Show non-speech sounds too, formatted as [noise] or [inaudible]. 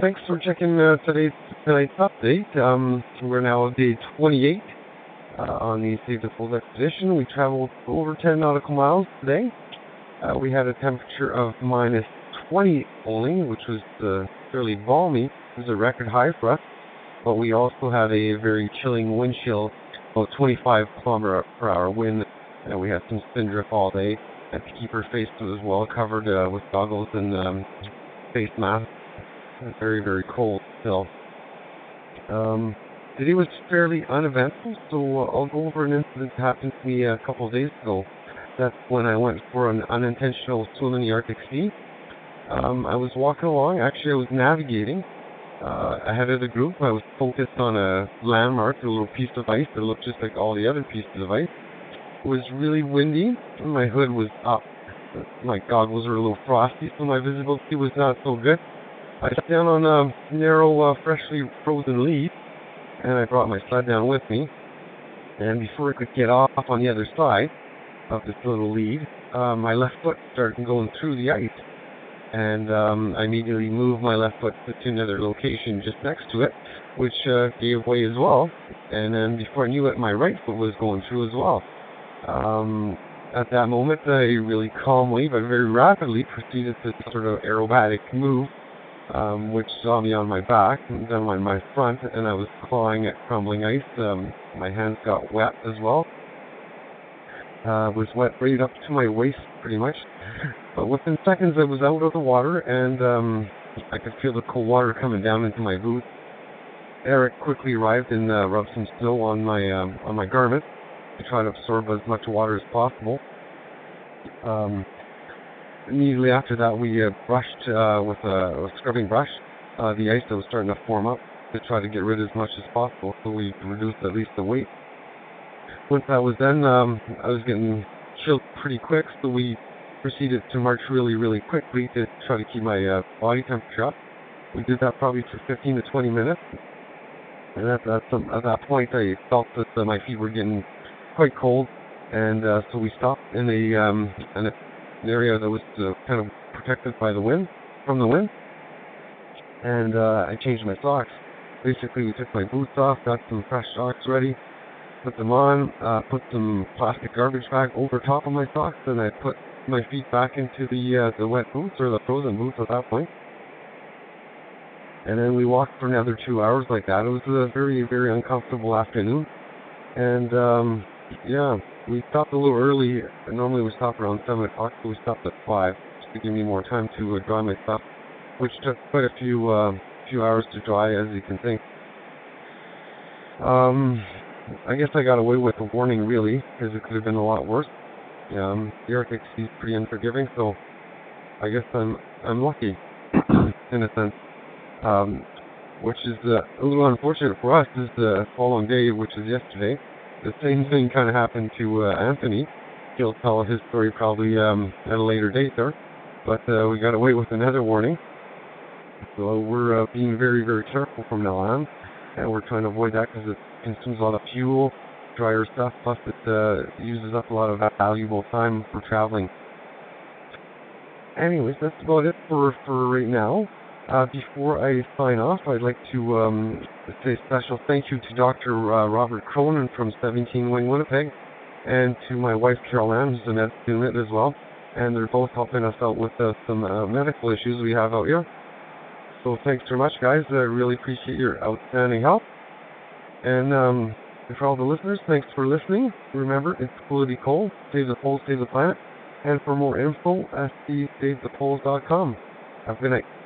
thanks for checking uh, today's tonight's update. Um, we're now at day 28 uh, on the Save the Poles expedition. We traveled over 10 nautical miles today. Uh, we had a temperature of minus 20 only, which was uh, fairly balmy. It was a record high for us. But we also had a very chilling wind chill, about 25 kilometer per hour wind. And we had some spindrift all day. Had to keep our face as well covered uh, with goggles and um, face masks very, very cold still. Um, today was fairly uneventful, so uh, I'll go over an incident that happened to me a couple of days ago. That's when I went for an unintentional swim in the Arctic Sea. Um, I was walking along, actually I was navigating uh, ahead of the group. I was focused on a landmark, a little piece of ice that looked just like all the other pieces of ice. It was really windy, and my hood was up. My goggles were a little frosty, so my visibility was not so good. I sat down on a narrow, uh, freshly frozen lead, and I brought my sled down with me. And before I could get off on the other side of this little lead, uh, my left foot started going through the ice. And um, I immediately moved my left foot to another location just next to it, which uh, gave way as well. And then before I knew it, my right foot was going through as well. Um, at that moment, I really calmly but very rapidly proceeded to sort of aerobatic move um, which saw me on my back and then on my front, and I was clawing at crumbling ice. Um, my hands got wet as well. Uh, was wet right up to my waist, pretty much. But within seconds, I was out of the water, and um, I could feel the cold water coming down into my boots. Eric quickly arrived and uh, rubbed some snow on my um, on my garment to try to absorb as much water as possible. Um, immediately after that, we uh, brushed uh, with a, a scrubbing brush uh, the ice that was starting to form up to try to get rid as much as possible, so we reduced at least the weight. Once that was done, um, I was getting chilled pretty quick, so we proceeded to march really, really quickly to try to keep my uh, body temperature up. We did that probably for 15 to 20 minutes, and at that, at that point, I felt that uh, my feet were getting quite cold, and uh, so we stopped in a um, in a an area that was uh, kind of protected by the wind, from the wind. And uh, I changed my socks. Basically, we took my boots off, got some fresh socks ready, put them on, uh, put some plastic garbage bag over top of my socks, and I put my feet back into the uh, the wet boots or the frozen boots at that point. And then we walked for another two hours like that. It was a very, very uncomfortable afternoon. And um, yeah, we stopped a little early. Normally we stop around 7 o'clock, but we stopped at 5 just to give me more time to uh, dry my stuff, which took quite a few uh, few hours to dry, as you can think. Um, I guess I got away with a warning, really, because it could have been a lot worse. Um, the Arctic is pretty unforgiving, so I guess I'm I'm lucky [coughs] in a sense. Um, which is uh, a little unfortunate for us. Is the following day, which is yesterday the same thing kind of happened to uh, Anthony. He'll tell his story probably um, at a later date there. But uh, we got away with another warning. So we're uh, being very, very careful from now on. And we're trying to avoid that because it consumes a lot of fuel, drier stuff, plus it uh, uses up a lot of valuable time for traveling. Anyways, that's about it for, for right now. Uh, before I sign off, I'd like to um, say a special thank you to Dr. Uh, Robert Cronin from 17 Wing Winnipeg and to my wife Carol Ann, who's a med student as well. And they're both helping us out with uh, some uh, medical issues we have out here. So thanks very much, guys. I really appreciate your outstanding help. And um, for all the listeners, thanks for listening. Remember, it's cool cold. Save the poles, save the planet. And for more info, at SaveThePoles.com. Have a good night.